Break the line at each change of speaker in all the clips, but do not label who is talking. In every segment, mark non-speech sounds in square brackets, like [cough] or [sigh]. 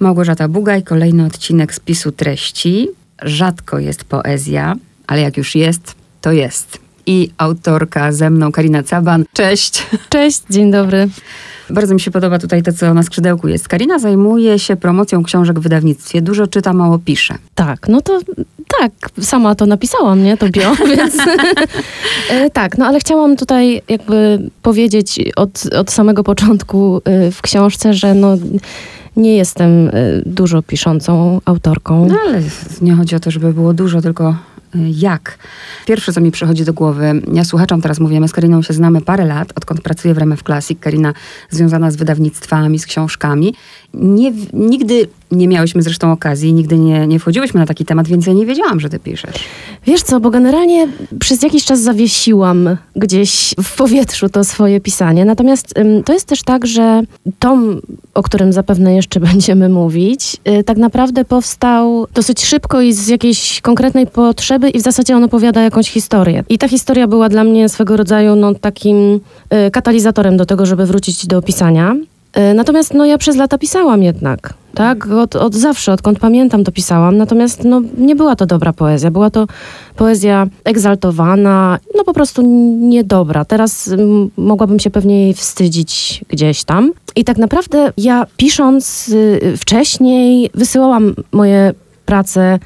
Małgorzata Bugaj, kolejny odcinek spisu treści. Rzadko jest poezja, ale jak już jest, to jest. I autorka ze mną, Karina Caban. Cześć. [laughs]
Cześć, dzień dobry.
Bardzo mi się podoba tutaj to, co na skrzydełku jest. Karina zajmuje się promocją książek w wydawnictwie. Dużo czyta, mało pisze.
Tak, no to tak, sama to napisałam, nie, to bio, [laughs] więc e, tak, no ale chciałam tutaj jakby powiedzieć od, od samego początku e, w książce, że no nie jestem y, dużo piszącą autorką.
No ale nie chodzi o to, żeby było dużo, tylko y, jak. Pierwsze, co mi przychodzi do głowy, ja słuchaczom teraz mówię, my z Kariną się znamy parę lat, odkąd pracuję w RMF Classic. Karina związana z wydawnictwami, z książkami. Nie, nigdy nie miałyśmy zresztą okazji, nigdy nie, nie wchodziłyśmy na taki temat, więc ja nie wiedziałam, że ty piszesz.
Wiesz co, bo generalnie przez jakiś czas zawiesiłam gdzieś w powietrzu to swoje pisanie. Natomiast to jest też tak, że tom, o którym zapewne jeszcze [laughs] będziemy mówić, y, tak naprawdę powstał dosyć szybko i z jakiejś konkretnej potrzeby i w zasadzie on opowiada jakąś historię. I ta historia była dla mnie swego rodzaju no, takim y, katalizatorem do tego, żeby wrócić do pisania. Y, natomiast no, ja przez lata pisałam jednak tak? Od, od zawsze, odkąd pamiętam to pisałam, natomiast no, nie była to dobra poezja, była to poezja egzaltowana, no po prostu niedobra. Teraz m, mogłabym się pewnie jej wstydzić gdzieś tam. I tak naprawdę ja pisząc y, wcześniej wysyłałam moje prace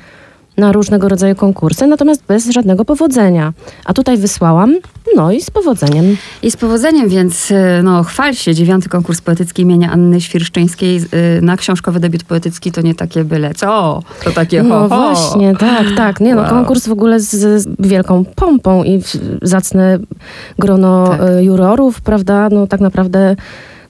na różnego rodzaju konkursy, natomiast bez żadnego powodzenia. A tutaj wysłałam, no i z powodzeniem.
I z powodzeniem, więc e, no, chwal się. Dziewiąty konkurs poetycki imienia Anny Świerszczyńskiej e, na książkowy debiut poetycki to nie takie byle co, to takie ho,
No właśnie, tak, tak. Nie, no, wow. no, konkurs w ogóle z, z, wielką pompą i zacne grono tak. E, jurorów, prawda? No tak naprawdę,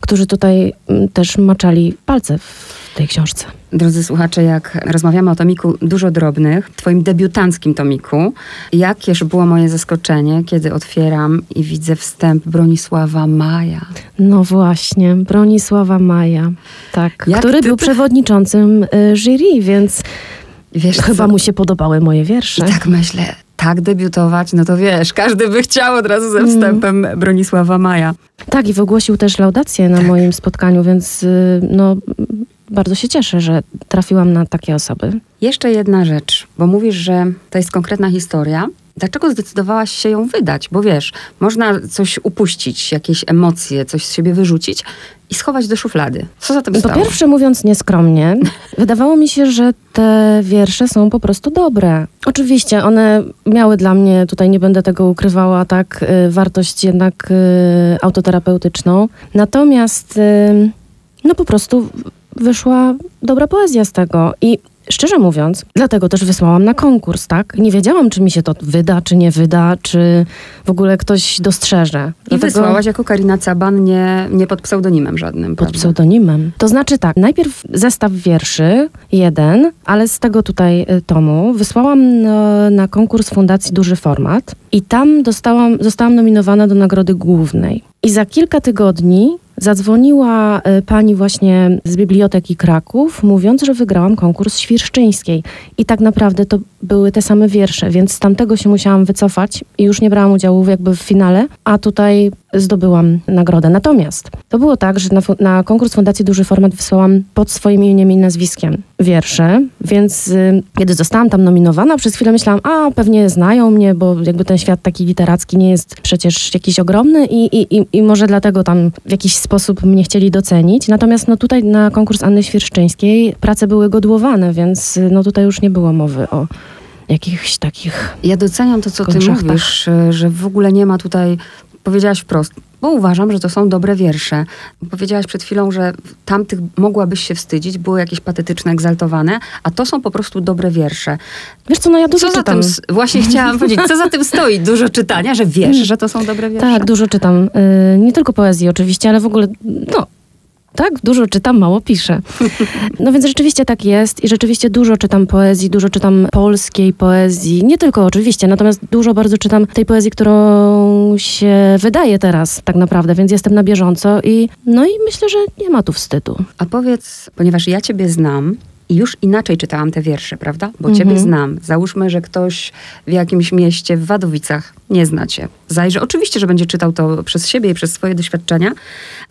którzy tutaj też maczali palce w tej książce.
Drodzy słuchacze, jak rozmawiamy o tomiku dużo drobnych, twoim debiutanckim tomiku, jakież było moje zaskoczenie, kiedy otwieram i widzę wstęp Bronisława Maja.
No właśnie, Bronisława Maja, tak, jak który ty... był przewodniczącym y, jury, więc wiesz chyba co? mu się podobały moje wiersze.
I tak myślę, tak debiutować, no to wiesz, każdy by chciał od razu ze mm. wstępem mm. Bronisława Maja.
Tak, i wygłosił też laudację na tak. moim spotkaniu, więc y, no bardzo się cieszę, że trafiłam na takie osoby.
Jeszcze jedna rzecz, bo mówisz, że to jest konkretna historia. Dlaczego zdecydowałaś się ją wydać? Bo wiesz, można coś upuścić, jakieś emocje, coś z siebie wyrzucić i schować do szuflady. Co za tym
stało? Po pierwsze, mówiąc nieskromnie, [laughs] wydawało mi się, że te wiersze są po prostu dobre. Oczywiście one miały dla mnie, tutaj nie będę tego ukrywała, tak, y, wartość jednak y, autoterapeutyczną. Natomiast y, no po prostu wyszła dobra poezja z tego. I szczerze mówiąc, dlatego też wysłałam na konkurs, tak? Nie wiedziałam, czy mi się to wyda, czy nie wyda, czy w ogóle ktoś dostrzeże.
I dlatego... wysłałaś jako Karina Caban, nie, nie pod pseudonimem żadnym,
Pod pseudonimem. To znaczy tak, najpierw zestaw wierszy, jeden, ale z tego tutaj y, tomu wysłałam na, na konkurs Fundacji Duży Format i tam dostałam, zostałam nominowana do nagrody głównej. I za kilka tygodni Zadzwoniła e, pani właśnie z Biblioteki Kraków, mówiąc, że wygrałam konkurs świerszczyńskiej. I tak naprawdę to były te same wiersze, więc z tamtego się musiałam wycofać i już nie brałam udziału jakby w finale, a tutaj zdobyłam nagrodę. Natomiast to było tak, że na, na konkurs Fundacji Duży Format wysłałam pod swoim imieniem i nazwiskiem wiersze, więc y, kiedy zostałam tam nominowana, przez chwilę myślałam, a pewnie znają mnie, bo jakby ten świat taki literacki nie jest przecież jakiś ogromny i, i, i może dlatego tam w jakiś sposób mnie chcieli docenić. Natomiast no tutaj na konkurs Anny Świerszczyńskiej prace były godłowane, więc no tutaj już nie było mowy o jakichś takich.
Ja doceniam to, co ty mówisz, że w ogóle nie ma tutaj powiedziałaś wprost, bo uważam, że to są dobre wiersze. Powiedziałaś przed chwilą, że tamtych mogłabyś się wstydzić, były jakieś patetyczne, egzaltowane, a to są po prostu dobre wiersze.
Wiesz co, no ja dużo
co
czytam.
Za tym, właśnie chciałam powiedzieć, co za tym stoi? Dużo czytania, że wiesz, że to są dobre wiersze?
Tak, dużo czytam. Yy, nie tylko poezji oczywiście, ale w ogóle, no, tak, dużo czytam, mało piszę. No więc rzeczywiście tak jest i rzeczywiście dużo czytam poezji, dużo czytam polskiej poezji, nie tylko oczywiście, natomiast dużo bardzo czytam tej poezji, którą się wydaje teraz tak naprawdę, więc jestem na bieżąco i no i myślę, że nie ma tu wstydu.
A powiedz, ponieważ ja ciebie znam, i już inaczej czytałam te wiersze, prawda? Bo mhm. ciebie znam. Załóżmy, że ktoś w jakimś mieście w Wadowicach nie zna cię. Zajrzy. Oczywiście, że będzie czytał to przez siebie i przez swoje doświadczenia,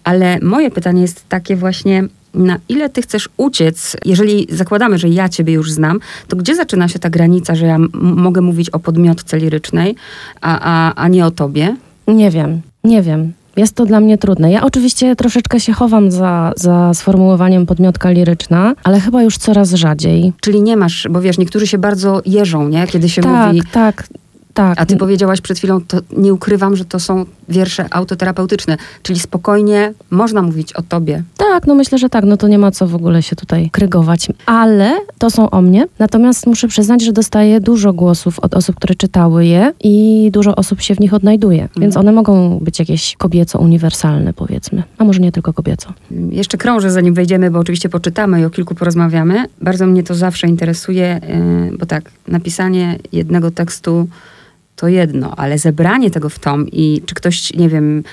ale moje pytanie jest takie właśnie, na ile ty chcesz uciec, jeżeli zakładamy, że ja ciebie już znam, to gdzie zaczyna się ta granica, że ja m- mogę mówić o podmiotce lirycznej, a, a, a nie o tobie?
Nie wiem, nie wiem. Jest to dla mnie trudne. Ja oczywiście troszeczkę się chowam za, za sformułowaniem podmiotka liryczna, ale chyba już coraz rzadziej.
Czyli nie masz, bo wiesz, niektórzy się bardzo jeżą, nie? Kiedy się
tak,
mówi,
tak, tak.
A ty powiedziałaś przed chwilą, to nie ukrywam, że to są wiersze autoterapeutyczne, czyli spokojnie można mówić o tobie.
Tak, no myślę, że tak. No to nie ma co w ogóle się tutaj krygować. Ale to są o mnie. Natomiast muszę przyznać, że dostaję dużo głosów od osób, które czytały je i dużo osób się w nich odnajduje. Więc one mogą być jakieś kobieco uniwersalne, powiedzmy. A może nie tylko kobieco.
Jeszcze krążę, zanim wejdziemy, bo oczywiście poczytamy i o kilku porozmawiamy. Bardzo mnie to zawsze interesuje, yy, bo tak, napisanie jednego tekstu to jedno, ale zebranie tego w tom i czy ktoś, nie wiem,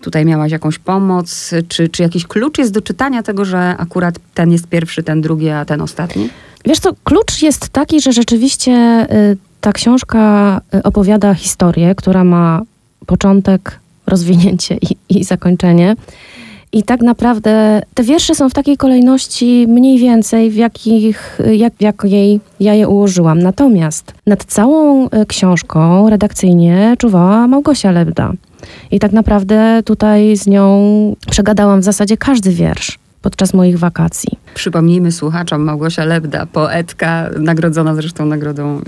tutaj miałaś jakąś pomoc, czy, czy jakiś klucz jest do czytania tego, że akurat ten jest pierwszy, ten drugi, a ten ostatni?
Wiesz co, klucz jest taki, że rzeczywiście y, ta książka y, opowiada historię, która ma początek, rozwinięcie i, i zakończenie. I tak naprawdę te wiersze są w takiej kolejności mniej więcej, w jakich, jak, jak jej, ja je ułożyłam. Natomiast nad całą y, książką redakcyjnie czuwała Małgosia Lebda. I tak naprawdę tutaj z nią przegadałam w zasadzie każdy wiersz podczas moich wakacji.
Przypomnijmy słuchaczom, Małgosia Lebda, poetka, nagrodzona zresztą nagrodą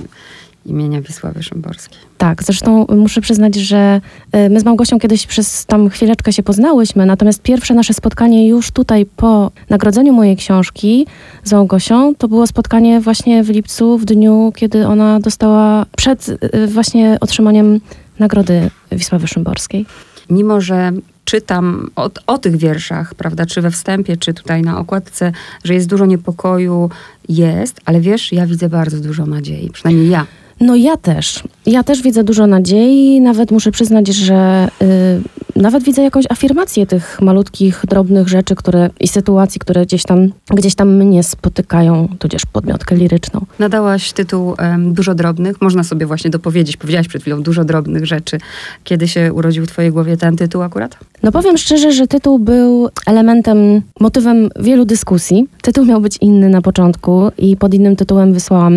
imienia Wisławy Szymborskiej.
Tak, zresztą muszę przyznać, że y, my z Małgosią kiedyś przez tam chwileczkę się poznałyśmy, natomiast pierwsze nasze spotkanie już tutaj po nagrodzeniu mojej książki z Małgosią, to było spotkanie właśnie w lipcu, w dniu, kiedy ona dostała, przed y, właśnie otrzymaniem nagrody Wisławy Szymborskiej.
Mimo, że czytam o, o tych wierszach, prawda, czy we wstępie, czy tutaj na okładce, że jest dużo niepokoju, jest, ale wiesz, ja widzę bardzo dużo nadziei, przynajmniej ja.
No ja też. Ja też widzę dużo nadziei. Nawet muszę przyznać, że y, nawet widzę jakąś afirmację tych malutkich, drobnych rzeczy które, i sytuacji, które gdzieś tam, gdzieś tam mnie spotykają, tudzież podmiotkę liryczną.
Nadałaś tytuł Dużo drobnych. Można sobie właśnie dopowiedzieć, powiedziałaś przed chwilą, dużo drobnych rzeczy. Kiedy się urodził w twojej głowie ten tytuł akurat?
No powiem szczerze, że tytuł był elementem, motywem wielu dyskusji. Tytuł miał być inny na początku i pod innym tytułem wysłałam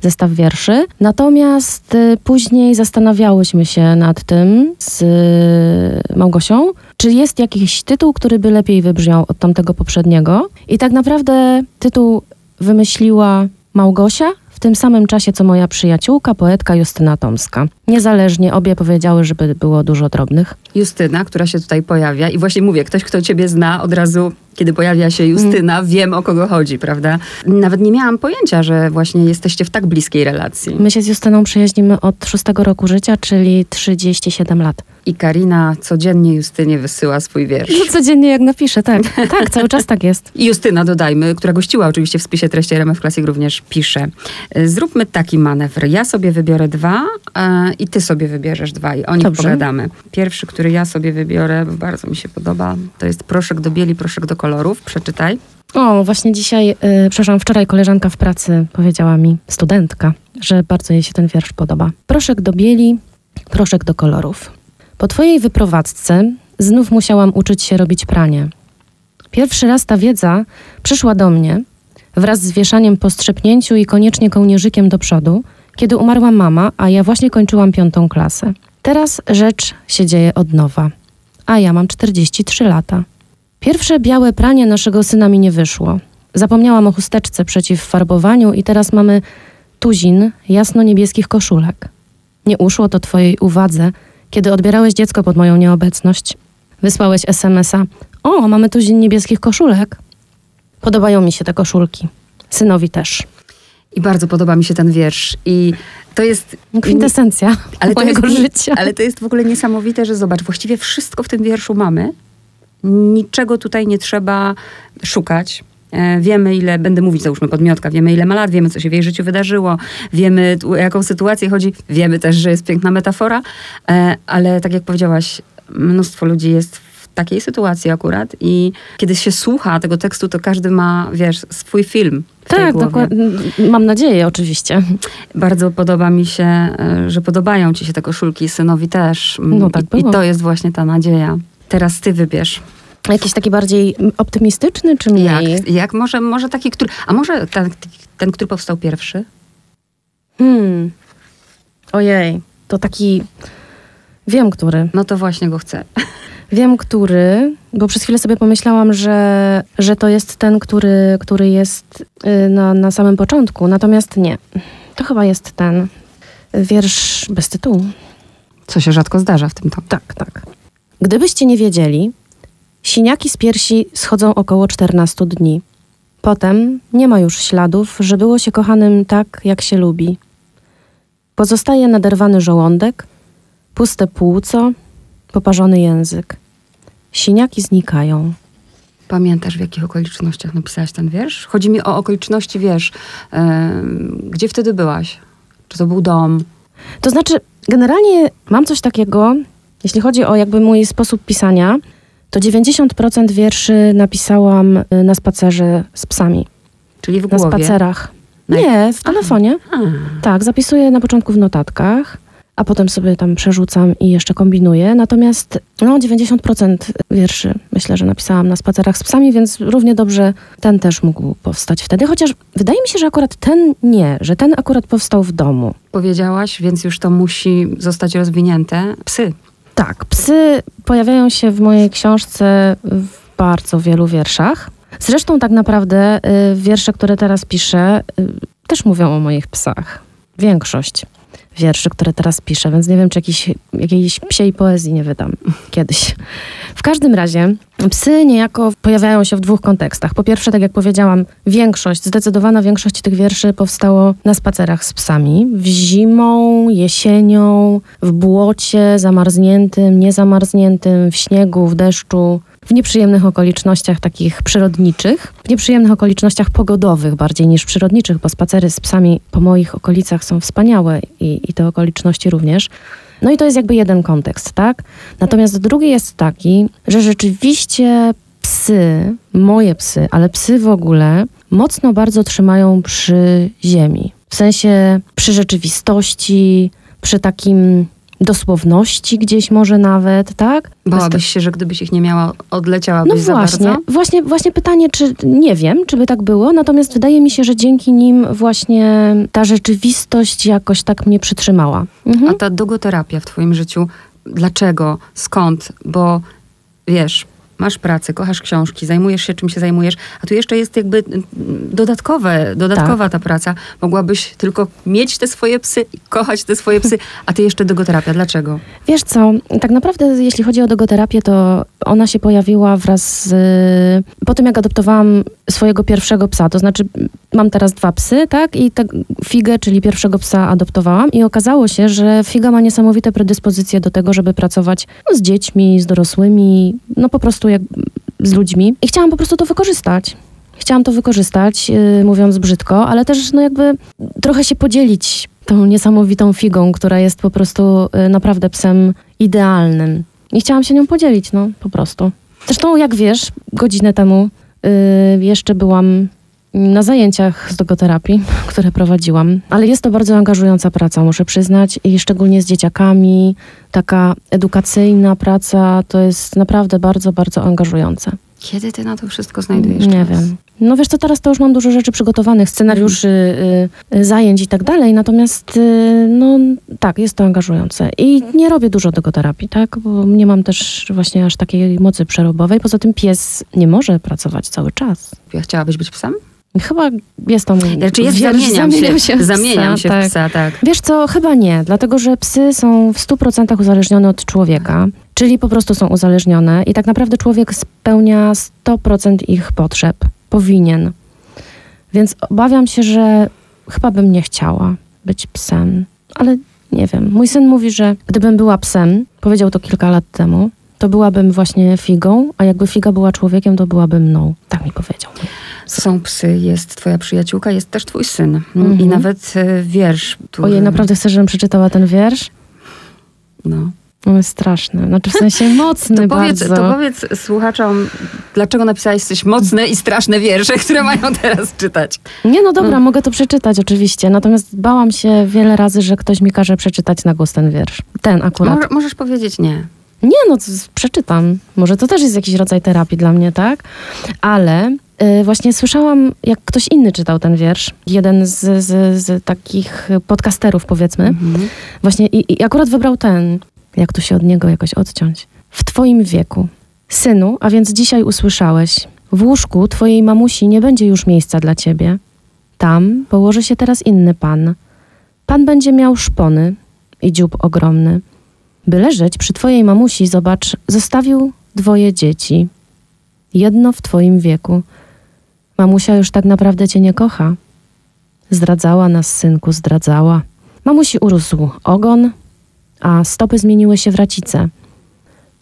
zestaw wierszy. Natomiast y, później zastanawiałyśmy się nad tym z y, Małgosią, czy jest jakiś tytuł, który by lepiej wybrzmiał od tamtego poprzedniego. I tak naprawdę tytuł wymyśliła Małgosia w tym samym czasie, co moja przyjaciółka, poetka Justyna Tomska. Niezależnie obie powiedziały, żeby było dużo drobnych.
Justyna, która się tutaj pojawia i właśnie mówię, ktoś, kto ciebie zna, od razu, kiedy pojawia się Justyna, wiem o kogo chodzi, prawda? Nawet nie miałam pojęcia, że właśnie jesteście w tak bliskiej relacji.
My się z Justyną przyjaźnimy od szóstego roku życia, czyli 37 lat.
I Karina codziennie Justynie wysyła swój wiersz.
No codziennie jak napiszę, tak. [laughs] Tak, cały czas tak jest.
I Justyna, dodajmy, która gościła oczywiście w spisie treści RMF Classic również pisze. e, Zróbmy taki manewr. Ja sobie wybiorę dwa e, i ty sobie wybierzesz dwa i o nich
Dobrze.
pogadamy. Pierwszy, który ja sobie wybiorę, bardzo mi się podoba, to jest proszek do bieli, proszek do kolorów. Przeczytaj.
O, właśnie dzisiaj, y, przepraszam, wczoraj koleżanka w pracy powiedziała mi, studentka, że bardzo jej się ten wiersz podoba. Proszek do bieli, proszek do kolorów. Po twojej wyprowadzce znów musiałam uczyć się robić pranie. Pierwszy raz ta wiedza przyszła do mnie wraz z wieszaniem po strzepnięciu i koniecznie kołnierzykiem do przodu, kiedy umarła mama, a ja właśnie kończyłam piątą klasę. Teraz rzecz się dzieje od nowa, a ja mam 43 lata. Pierwsze białe pranie naszego syna mi nie wyszło. Zapomniałam o chusteczce przeciw farbowaniu i teraz mamy tuzin jasno-niebieskich koszulek. Nie uszło to twojej uwadze, kiedy odbierałeś dziecko pod moją nieobecność. Wysłałeś SMS-a. O, mamy tuzin niebieskich koszulek. Podobają mi się te koszulki. Synowi też.
I bardzo podoba mi się ten wiersz. I to jest...
Kwintesencja
Ale
mojego
jest,
życia.
ale to jest w ogóle niesamowite, że zobacz, właściwie wszystko w tym wierszu mamy. Niczego tutaj nie trzeba szukać. E, Wiemy, ile, będę mówić, załóżmy podmiotka, wiemy, ile ma lat, wiemy, co się w jej życiu wydarzyło, wiemy, o jaką sytuację chodzi, wiemy też, że jest piękna metafora, e, ale tak jak powiedziałaś, mnóstwo ludzi jest w takiej sytuacji akurat i kiedy się słucha tego tekstu, to każdy ma, wiesz, swój film
Tak, dokładnie. Mam nadzieję, oczywiście.
Bardzo podoba mi się, e, że podobają ci się te koszulki, synowi też.
No tak
I, I
było.
to jest właśnie ta nadzieja. Teraz ty wybierz.
Jakiś taki bardziej optymistyczny, czy mniej?
Jak, jak może, może taki, który... A może ten, ten, który powstał pierwszy?
Hmm. Ojej, to taki... Wiem, który.
No to właśnie go chcę. [laughs]
Wiem, który, bo przez chwilę sobie pomyślałam, że, że to jest ten, który, który jest y, na, na samym początku. Natomiast nie. To chyba jest ten wiersz bez tytułu.
Co się rzadko zdarza w tym tomie.
Tak, tak. Gdybyście nie wiedzieli, siniaki z piersi schodzą około 14 dni. Potem nie ma już śladów, że było się kochanym tak, jak się lubi. Pozostaje naderwany żołądek, puste płuco, poparzony język. Siniaki znikają.
Pamiętasz, w jakich okolicznościach napisałaś ten wiersz? Chodzi mi o okoliczności, wiesz, gdzie wtedy byłaś? Czy to był dom?
To znaczy, generalnie mam coś takiego, jeśli chodzi o jakby mój sposób pisania, to 90% wierszy napisałam y, na spacerze z psami.
Czyli w
Na
głowie?
spacerach.
Na-
Nie, w telefonie. Tak, zapisuję na początku w notatkach, a potem sobie tam przerzucam i jeszcze kombinuję. Natomiast no, 90% wierszy myślę, że napisałam na spacerach z psami, więc równie dobrze ten też mógł powstać wtedy. Chociaż wydaje mi się, że akurat ten nie, że ten akurat powstał w domu.
powiedziałaś, więc już to musi zostać rozwinięte. Psy.
Tak, psy pojawiają się w mojej książce w bardzo wielu wierszach. Zresztą tak naprawdę y, wiersze, które teraz piszę, y, też mówią o moich psach. Większość wierszy, które teraz piszę, więc nie wiem, czy jakiś, jakiejś psiej poezji nie wydam [laughs] kiedyś. W każdym razie psy niejako pojawiają się w dwóch kontekstach. Po pierwsze, tak jak powiedziałam, większość, zdecydowana większość tych wierszy powstało na spacerach z psami. W zimą, jesienią, w błocie zamarzniętym, niezamarzniętym, w śniegu, w deszczu, w nieprzyjemnych okolicznościach takich przyrodniczych, w nieprzyjemnych okolicznościach pogodowych bardziej niż przyrodniczych, bo spacery z psami po moich okolicach są wspaniałe i, i te okoliczności również. No i to jest jakby jeden kontekst, tak? Natomiast drugi jest taki, że rzeczywiście psy, moje psy, ale psy w ogóle, mocno bardzo trzymają przy ziemi. W sensie przy rzeczywistości, przy takim dosłowności gdzieś może nawet, tak?
Bałabyś się, że gdybyś ich nie miała, odleciałabyś
No
za
właśnie,
bardzo?
właśnie, właśnie pytanie, czy nie wiem, czy by tak było, natomiast wydaje mi się, że dzięki nim właśnie ta rzeczywistość jakoś tak mnie przytrzymała. Mhm.
A ta dogoterapia w twoim życiu, dlaczego? Skąd? Bo wiesz, masz pracę, kochasz książki, zajmujesz się czym się zajmujesz, a tu jeszcze jest jakby mm, dodatkowe, dodatkowa
Tak.
ta praca. Mogłabyś tylko mieć te swoje psy i kochać te swoje psy, [laughs] a ty jeszcze dogoterapia. Dlaczego?
Wiesz co, tak naprawdę jeśli chodzi o dogoterapię, to ona się pojawiła wraz z... Po tym, jak adoptowałam swojego pierwszego psa, to znaczy mam teraz dwa psy, tak? I te, Figę, czyli pierwszego psa adoptowałam i okazało się, że Figa ma niesamowite predyspozycje do tego, żeby pracować no, z dziećmi, z dorosłymi, no po prostu jak z ludźmi. I chciałam po prostu to wykorzystać. Chciałam to wykorzystać, yy, mówiąc brzydko, ale też no jakby trochę się podzielić tą niesamowitą figą, która jest po prostu y, naprawdę psem idealnym. I chciałam się nią podzielić, no po prostu. Zresztą, jak wiesz, godzinę temu y, jeszcze byłam na zajęciach z dogoterapii, które prowadziłam, ale jest to bardzo angażująca praca, muszę przyznać, i szczególnie z dzieciakami. Taka edukacyjna praca to jest naprawdę bardzo, bardzo angażujące.
Kiedy ty na to wszystko znajdujesz
Nie
czas?
wiem. No wiesz, to teraz to już mam dużo rzeczy przygotowanych, scenariuszy, y, y, zajęć i tak dalej, natomiast y, no tak, jest to angażujące. I nie robię dużo dogoterapii, tak, bo nie mam też właśnie aż takiej mocy przerobowej. Poza tym pies nie może pracować cały czas.
Chciałabyś być psem?
Chyba jest tam...
Znaczy jest,
wiersz,
zamieniam, się,
w
zamieniam
psa,
się
tak.
w psa, tak.
Wiesz co, chyba nie, dlatego że psy są w 100% uzależnione od człowieka, czyli po prostu są uzależnione i tak naprawdę człowiek spełnia 100% ich potrzeb. Powinien. Więc obawiam się, że chyba bym nie chciała być psem, ale nie wiem. Mój syn mówi, że gdybym była psem, powiedział to kilka lat temu, to byłabym właśnie figą, a jakby figa była człowiekiem, to byłaby mną. Tak mi powiedział.
Są psy, jest twoja przyjaciółka, jest też twój syn.
Mhm.
I nawet e, wiersz. Który,
Ojej, naprawdę chcesz, żebym przeczytała ten wiersz?
No.
On jest straszny. Znaczy w sensie mocny [laughs]
To powiedz,
bardzo.
to powiedz słuchaczom, dlaczego napisałeś coś mocne i straszne wiersze, [laughs] które mają teraz czytać.
Nie, no dobra,
Mm.
mogę to przeczytać oczywiście. Natomiast bałam się wiele razy, że ktoś mi każe przeczytać na głos ten wiersz. Ten akurat.
Mo- możesz powiedzieć nie.
Nie, no przeczytam. Może to też jest jakiś rodzaj terapii dla mnie, tak? Ale y, właśnie słyszałam, jak ktoś inny czytał ten wiersz. Jeden z, z, z takich podcasterów, powiedzmy.
Mhm.
Właśnie i, i akurat wybrał ten, jak tu się od niego jakoś odciąć. W twoim wieku. Synu, a więc dzisiaj usłyszałeś. W łóżku twojej mamusi nie będzie już miejsca dla ciebie. Tam położy się teraz inny pan. Pan będzie miał szpony i dziób ogromny. By leżeć przy twojej mamusi, zobacz, zostawił dwoje dzieci. Jedno w twoim wieku. Mamusia już tak naprawdę cię nie kocha. Zdradzała nas, synku, zdradzała. Mamusi urósł ogon, a stopy zmieniły się w racice.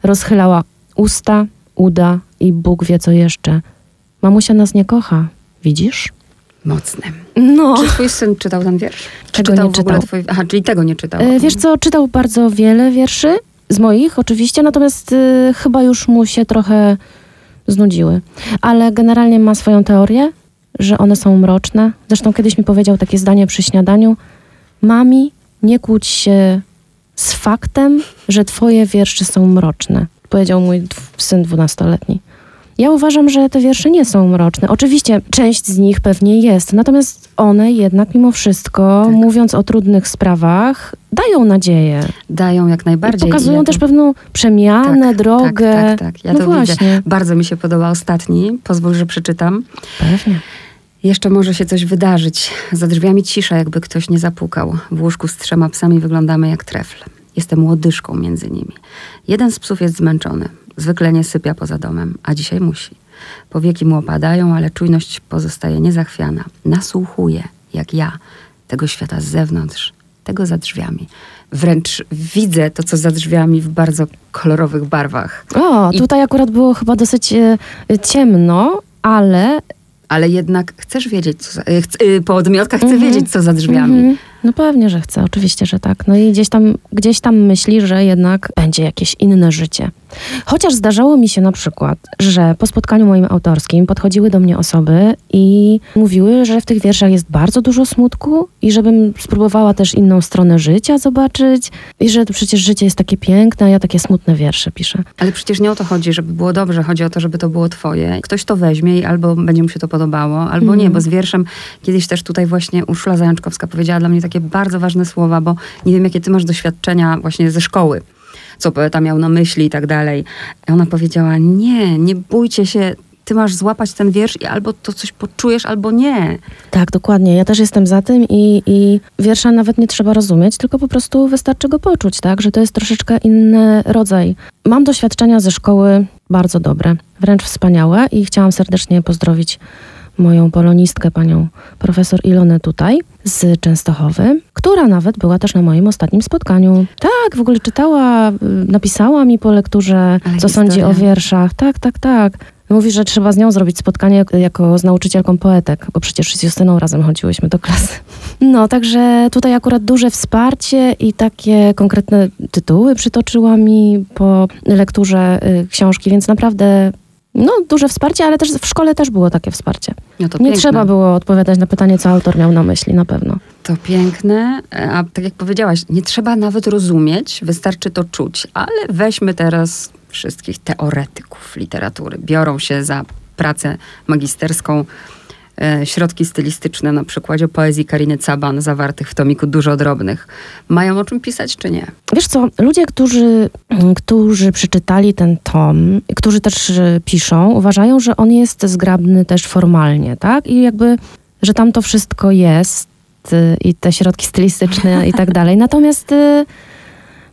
Rozchylała usta, uda i Bóg wie co jeszcze. Mamusia nas nie kocha, widzisz?
Mocne.
No.
Czy twój syn czytał ten wiersz? Czy
Tego
czytał
nie
w ogóle
czytał.
twój... Aha, czyli tego nie czytał.
E, wiesz co, czytał bardzo wiele wierszy, z moich oczywiście, natomiast e, chyba już mu się trochę znudziły. Ale generalnie ma swoją teorię, że one są mroczne. Zresztą kiedyś mi powiedział takie zdanie przy śniadaniu. Mami, nie kłóć się z faktem, że twoje wiersze są mroczne. Powiedział mój syn dwunastoletni. Ja uważam, że te wiersze nie są mroczne. Oczywiście część z nich pewnie jest, natomiast one jednak mimo wszystko,
Tak.
mówiąc o trudnych sprawach, dają nadzieję.
Dają jak
I
najbardziej.
pokazują
ja to-
też pewną przemianę,
Tak,
drogę.
Tak, tak, tak. Ja
no
to
właśnie.
widzę. Bardzo mi się podoba ostatni. Pozwól, że przeczytam.
Pewnie.
Jeszcze może się coś wydarzyć. Za drzwiami cisza, jakby ktoś nie zapukał. W łóżku z trzema psami wyglądamy jak trefl. Jestem łodyżką między nimi. Jeden z psów jest zmęczony. Zwykle nie sypia poza domem, a dzisiaj musi. Powieki mu opadają, ale czujność pozostaje niezachwiana. Nasłuchuje, jak ja, tego świata z zewnątrz, tego za drzwiami. Wręcz widzę to, co za drzwiami w bardzo kolorowych barwach.
O,
I-
tutaj akurat było chyba dosyć e, e, ciemno, ale
Ale jednak chcesz wiedzieć, co za, chc- y, po odmiotkach chcę
Mhm.
wiedzieć, co za drzwiami.
Mhm. No pewnie, że chce, oczywiście, że tak. No i gdzieś tam, gdzieś tam myśli, że jednak będzie jakieś inne życie. Chociaż zdarzało mi się na przykład, że po spotkaniu moim autorskim podchodziły do mnie osoby i mówiły, że w tych wierszach jest bardzo dużo smutku i żebym spróbowała też inną stronę życia zobaczyć i że przecież życie jest takie piękne, a ja takie smutne wiersze piszę.
Ale przecież nie o to chodzi, żeby było dobrze. Chodzi o to, żeby to było twoje. Ktoś to weźmie i albo będzie mu się to podobało, albo
Mhm.
nie, bo z wierszem kiedyś też tutaj właśnie Urszula Zajączkowska powiedziała dla mnie takie bardzo ważne słowa, bo nie wiem, jakie ty masz doświadczenia właśnie ze szkoły. Co poeta miał na myśli i tak dalej. Ona powiedziała, nie, nie bójcie się, ty masz złapać ten wiersz i albo to coś poczujesz, albo nie.
Tak, dokładnie. Ja też jestem za tym i, i wiersza nawet nie trzeba rozumieć, tylko po prostu wystarczy go poczuć, tak? Że to jest troszeczkę inny rodzaj. Mam doświadczenia ze szkoły bardzo dobre, wręcz wspaniałe i chciałam serdecznie pozdrowić moją polonistkę, panią profesor Ilonę tutaj z Częstochowy, która nawet była też na moim ostatnim spotkaniu. Tak, w ogóle czytała, y, napisała mi po lekturze,
Ale
co sądzi o
historia.
wierszach. Tak, tak, tak. Mówi, że trzeba z nią zrobić spotkanie jak- jako z nauczycielką poetek, bo przecież z Justyną razem chodziłyśmy do klasy. [laughs] No, także tutaj akurat duże wsparcie i takie konkretne tytuły przytoczyła mi po lekturze y, książki, więc naprawdę no, duże wsparcie, ale też w szkole też było takie wsparcie.
No
Nie
piękne.
trzeba było odpowiadać na pytanie, co autor miał na myśli, na pewno.
To piękne, a tak jak powiedziałaś, nie trzeba nawet rozumieć, wystarczy to czuć. Ale weźmy teraz wszystkich teoretyków literatury. Biorą się za pracę magisterską e, środki stylistyczne na przykładzie poezji Kariny Caban zawartych w tomiku Dużo Drobnych. Mają o czym pisać czy nie?
Wiesz co, ludzie, którzy, którzy przeczytali ten tom, którzy też y, piszą, uważają, że on jest zgrabny też formalnie, tak? I jakby, że tam to wszystko jest y, i te środki stylistyczne i tak dalej. Natomiast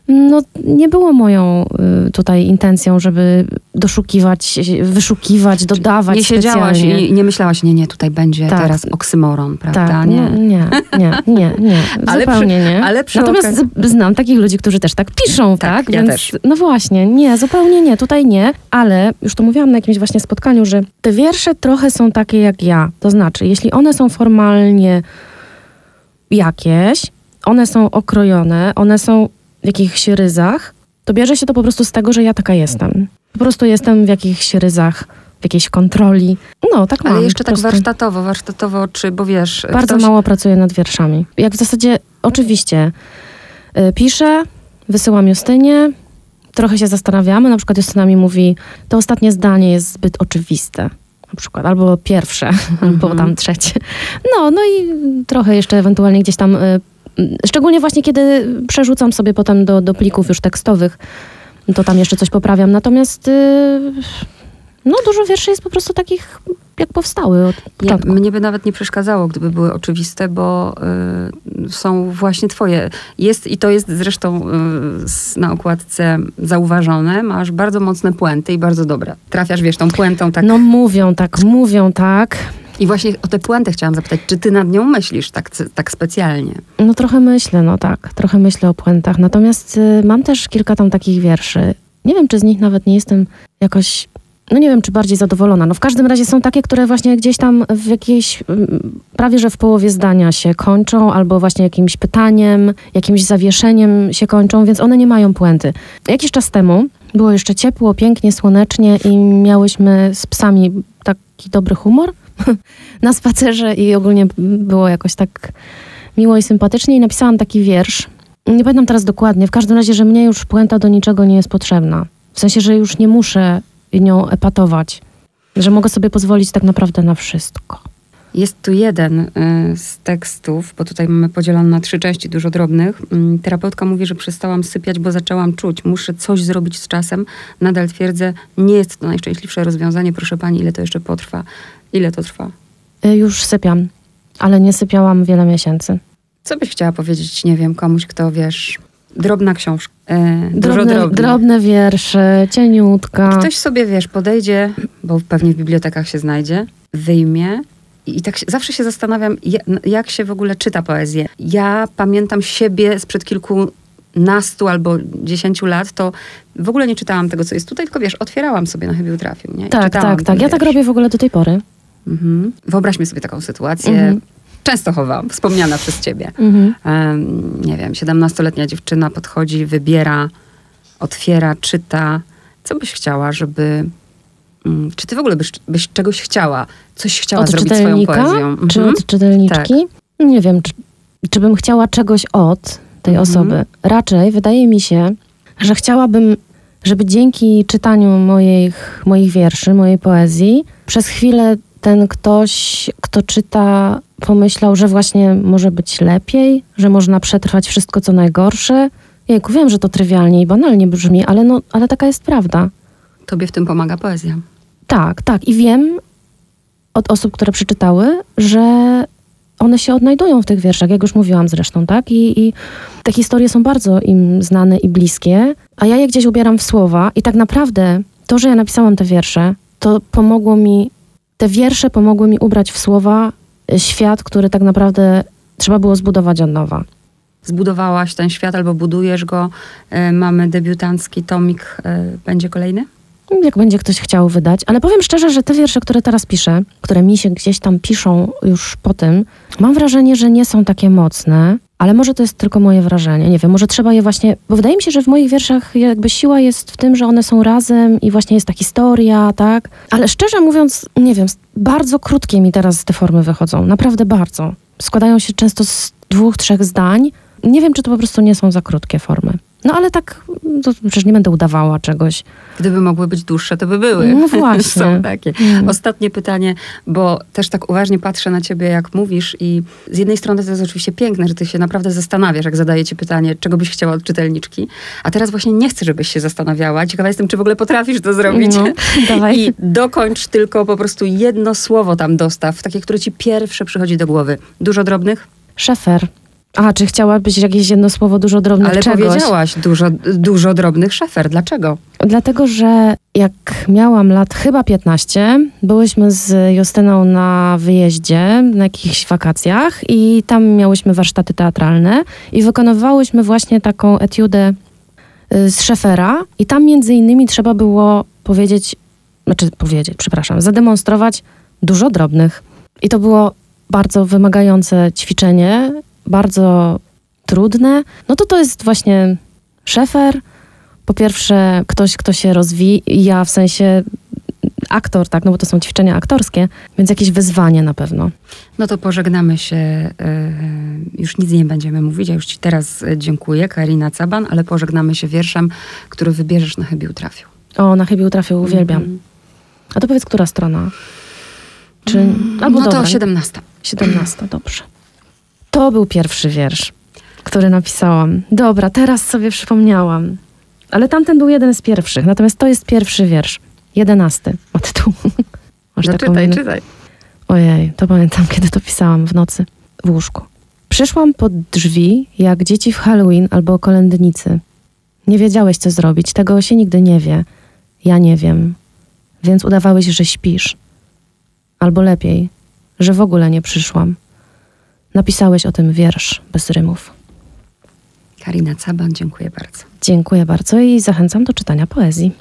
no, nie było moją y, tutaj intencją, żeby doszukiwać, wyszukiwać, dodawać
nie siedziałaś i nie myślałaś, nie, nie, tutaj będzie
Tak.
teraz oksymoron, prawda?
Tak,
nie.
nie, nie, nie, nie, nie. [laughs]
Ale
zupełnie
przy-
nie.
ale przy
Natomiast
okazji-
z- znam takich ludzi, którzy też tak piszą,
Tak,
tak?
ja
Więc,
też.
No właśnie, nie, zupełnie nie, tutaj nie, ale już to mówiłam na jakimś właśnie spotkaniu, że te wiersze trochę są takie jak ja. To znaczy, jeśli one są formalnie jakieś, one są okrojone, one są jakichś ryzach, to bierze się to po prostu z tego, że ja taka jestem. Po prostu jestem w jakichś ryzach, w jakiejś kontroli. No, tak mam.
Ale jeszcze tak warsztatowo, warsztatowo, czy, bo wiesz...
Bardzo
ktoś,
mało pracuję nad wierszami. Jak w zasadzie, oczywiście, y, piszę, wysyłam Justynie, trochę się zastanawiamy. Na przykład Justyna mi mówi, to ostatnie zdanie jest zbyt oczywiste. Na przykład, albo pierwsze, [laughs] albo tam trzecie. No, no i trochę jeszcze ewentualnie gdzieś tam, y, szczególnie właśnie kiedy przerzucam sobie potem do, do plików już tekstowych, to tam jeszcze coś poprawiam. Natomiast y, no dużo wierszy jest po prostu takich, jak powstały od
Nie,
początku.
mnie by nawet nie przeszkadzało, gdyby były oczywiste, bo y, są właśnie twoje. Jest, I to jest zresztą y, na okładce zauważone. Masz bardzo mocne puenty i bardzo dobre. Trafiasz, wiesz, tą puentą tak.
No mówią tak, mówią tak.
I właśnie o tę puentę chciałam zapytać, czy ty nad nią myślisz tak, tak specjalnie?
No trochę myślę, no tak, trochę myślę o puentach. Natomiast y, mam też kilka tam takich wierszy. Nie wiem, czy z nich nawet nie jestem jakoś, no nie wiem, czy bardziej zadowolona. No w każdym razie są takie, które właśnie gdzieś tam w jakiejś, prawie że w połowie zdania się kończą, albo właśnie jakimś pytaniem, jakimś zawieszeniem się kończą, więc one nie mają puenty. Jakiś czas temu było jeszcze ciepło, pięknie, słonecznie i miałyśmy z psami taki dobry humor [laughs] na spacerze i ogólnie było jakoś tak miło i sympatycznie i napisałam taki wiersz. Nie pamiętam teraz dokładnie, w każdym razie, że mnie już puenta do niczego nie jest potrzebna. W sensie, że już nie muszę nią epatować. Że mogę sobie pozwolić tak naprawdę na wszystko.
Jest tu jeden y, z tekstów, bo tutaj mamy podzielone na trzy części, dużo drobnych. Mm, Terapeutka mówi, że przestałam sypiać, bo zaczęłam czuć, muszę coś zrobić z czasem. Nadal twierdzę, nie jest to najszczęśliwsze rozwiązanie. Proszę pani, ile to jeszcze potrwa? Ile to trwa?
Y, Już sypiam, ale nie sypiałam wiele miesięcy.
Co byś chciała powiedzieć, nie wiem, komuś, kto wiesz, drobna książka, e,
Drobne, drobne wiersze, cieniutka.
Ktoś sobie, wiesz, podejdzie, bo pewnie w bibliotekach się znajdzie, wyjmie i, tak się, zawsze się zastanawiam, ja- jak się w ogóle czyta poezję. Ja pamiętam siebie sprzed kilkunastu albo dziesięciu lat, to w ogóle nie czytałam tego, co jest tutaj, tylko wiesz, otwierałam sobie na chybił trafił, nie? I
Tak, tak, tak. Ja tak robię w ogóle do tej pory.
Mhm. Wyobraźmy sobie taką sytuację.
Mhm.
Częstochowa, wspomniana przez ciebie.
Mhm.
Em, nie wiem, 17-letnia dziewczyna podchodzi, wybiera, otwiera, czyta. Co byś chciała, żeby. Mm, Czy ty w ogóle byś, byś czegoś chciała? Coś chciała
Od
zrobić swoją poezją?
czy
Mhm.
od czytelniczki? Nie wiem, czy, czy bym chciała czegoś od tej
Mhm.
osoby. Raczej wydaje mi się, że chciałabym, żeby dzięki czytaniu moich, moich wierszy, mojej poezji, przez chwilę ten ktoś, kto czyta, pomyślał, że właśnie może być lepiej, że można przetrwać wszystko, co najgorsze. Jejku, wiem, że to trywialnie i banalnie brzmi, ale, no, ale taka jest prawda.
Tobie w tym pomaga poezja.
Tak, tak. I wiem od osób, które przeczytały, że one się odnajdują w tych wierszach, jak już mówiłam zresztą, tak? I, I te historie są bardzo im znane i bliskie, a ja je gdzieś ubieram w słowa i tak naprawdę to, że ja napisałam te wiersze, to pomogło mi, te wiersze pomogły mi ubrać w słowa y, świat, który tak naprawdę trzeba było zbudować od nowa.
Zbudowałaś ten świat albo budujesz go. E, mamy debiutancki tomik. E, będzie kolejny?
Jak będzie ktoś chciał wydać. Ale powiem szczerze, że te wiersze, które teraz piszę, które mi się gdzieś tam piszą już po tym, mam wrażenie, że nie są takie mocne. Ale może to jest tylko moje wrażenie. Nie wiem, może trzeba je właśnie. Bo wydaje mi się, że w moich wierszach jakby siła jest w tym, że one są razem i właśnie jest ta historia, tak? Ale szczerze mówiąc, nie wiem, bardzo krótkie mi teraz te formy wychodzą. Naprawdę bardzo. Składają się często z dwóch, trzech zdań. Nie wiem, czy to po prostu nie są za krótkie formy. No ale tak, to przecież nie będę udawała czegoś.
Gdyby mogły być dłuższe, to by były.
No [laughs] właśnie.
Są takie.
Mm.
Ostatnie pytanie, bo też tak uważnie patrzę na ciebie, jak mówisz i z jednej strony to jest oczywiście piękne, że ty się naprawdę zastanawiasz, jak zadaję ci pytanie, czego byś chciała od czytelniczki, a teraz właśnie nie chcę, żebyś się zastanawiała. Ciekawa jestem, czy w ogóle potrafisz to zrobić.
No, [laughs] dawaj.
I dokończ tylko po prostu jedno słowo tam dostaw, takie, które ci pierwsze przychodzi do głowy. Dużo drobnych?
Szefer. A, czy chciałabyś jakieś jedno słowo dużo drobnych
Ale
czegoś?
powiedziałaś dużo, dużo drobnych szefer. Dlaczego?
Dlatego, że jak miałam lat chyba 15, byłyśmy z Justyną na wyjeździe, na jakichś wakacjach i tam miałyśmy warsztaty teatralne i wykonywałyśmy właśnie taką etiudę y, z szefera i tam między innymi trzeba było powiedzieć, znaczy powiedzieć, przepraszam, zademonstrować dużo drobnych. I to było bardzo wymagające ćwiczenie, bardzo trudne. No to to jest właśnie szefer, po pierwsze, ktoś, kto się rozwija, w sensie aktor, tak, no bo to są ćwiczenia aktorskie, więc jakieś wyzwanie na pewno.
No to pożegnamy się. e, Już nic nie będziemy mówić. Ja już ci teraz e, dziękuję, Karina Caban, ale pożegnamy się wierszem, który wybierzesz na chybił trafił.
O, na chybił trafił, uwielbiam.
Mhm.
A to powiedz, która strona? Czy, albo
no
dobra,
to 17.
17, dobrze. To był pierwszy wiersz, który napisałam. Dobra, teraz sobie przypomniałam. Ale tamten był jeden z pierwszych, natomiast to jest pierwszy wiersz. Jedenasty ma tytuł. Masz
No
taką
czytaj,
minę?
czytaj.
Ojej, to pamiętam, kiedy to pisałam w nocy w łóżku. Przyszłam pod drzwi, jak dzieci w Halloween albo kolędnicy. Nie wiedziałeś, co zrobić, tego się nigdy nie wie. Ja nie wiem. Więc udawałeś, że śpisz. Albo lepiej, że w ogóle nie przyszłam. Napisałeś o tym wiersz bez rymów.
Karina Caban, dziękuję bardzo.
Dziękuję bardzo i zachęcam do czytania poezji.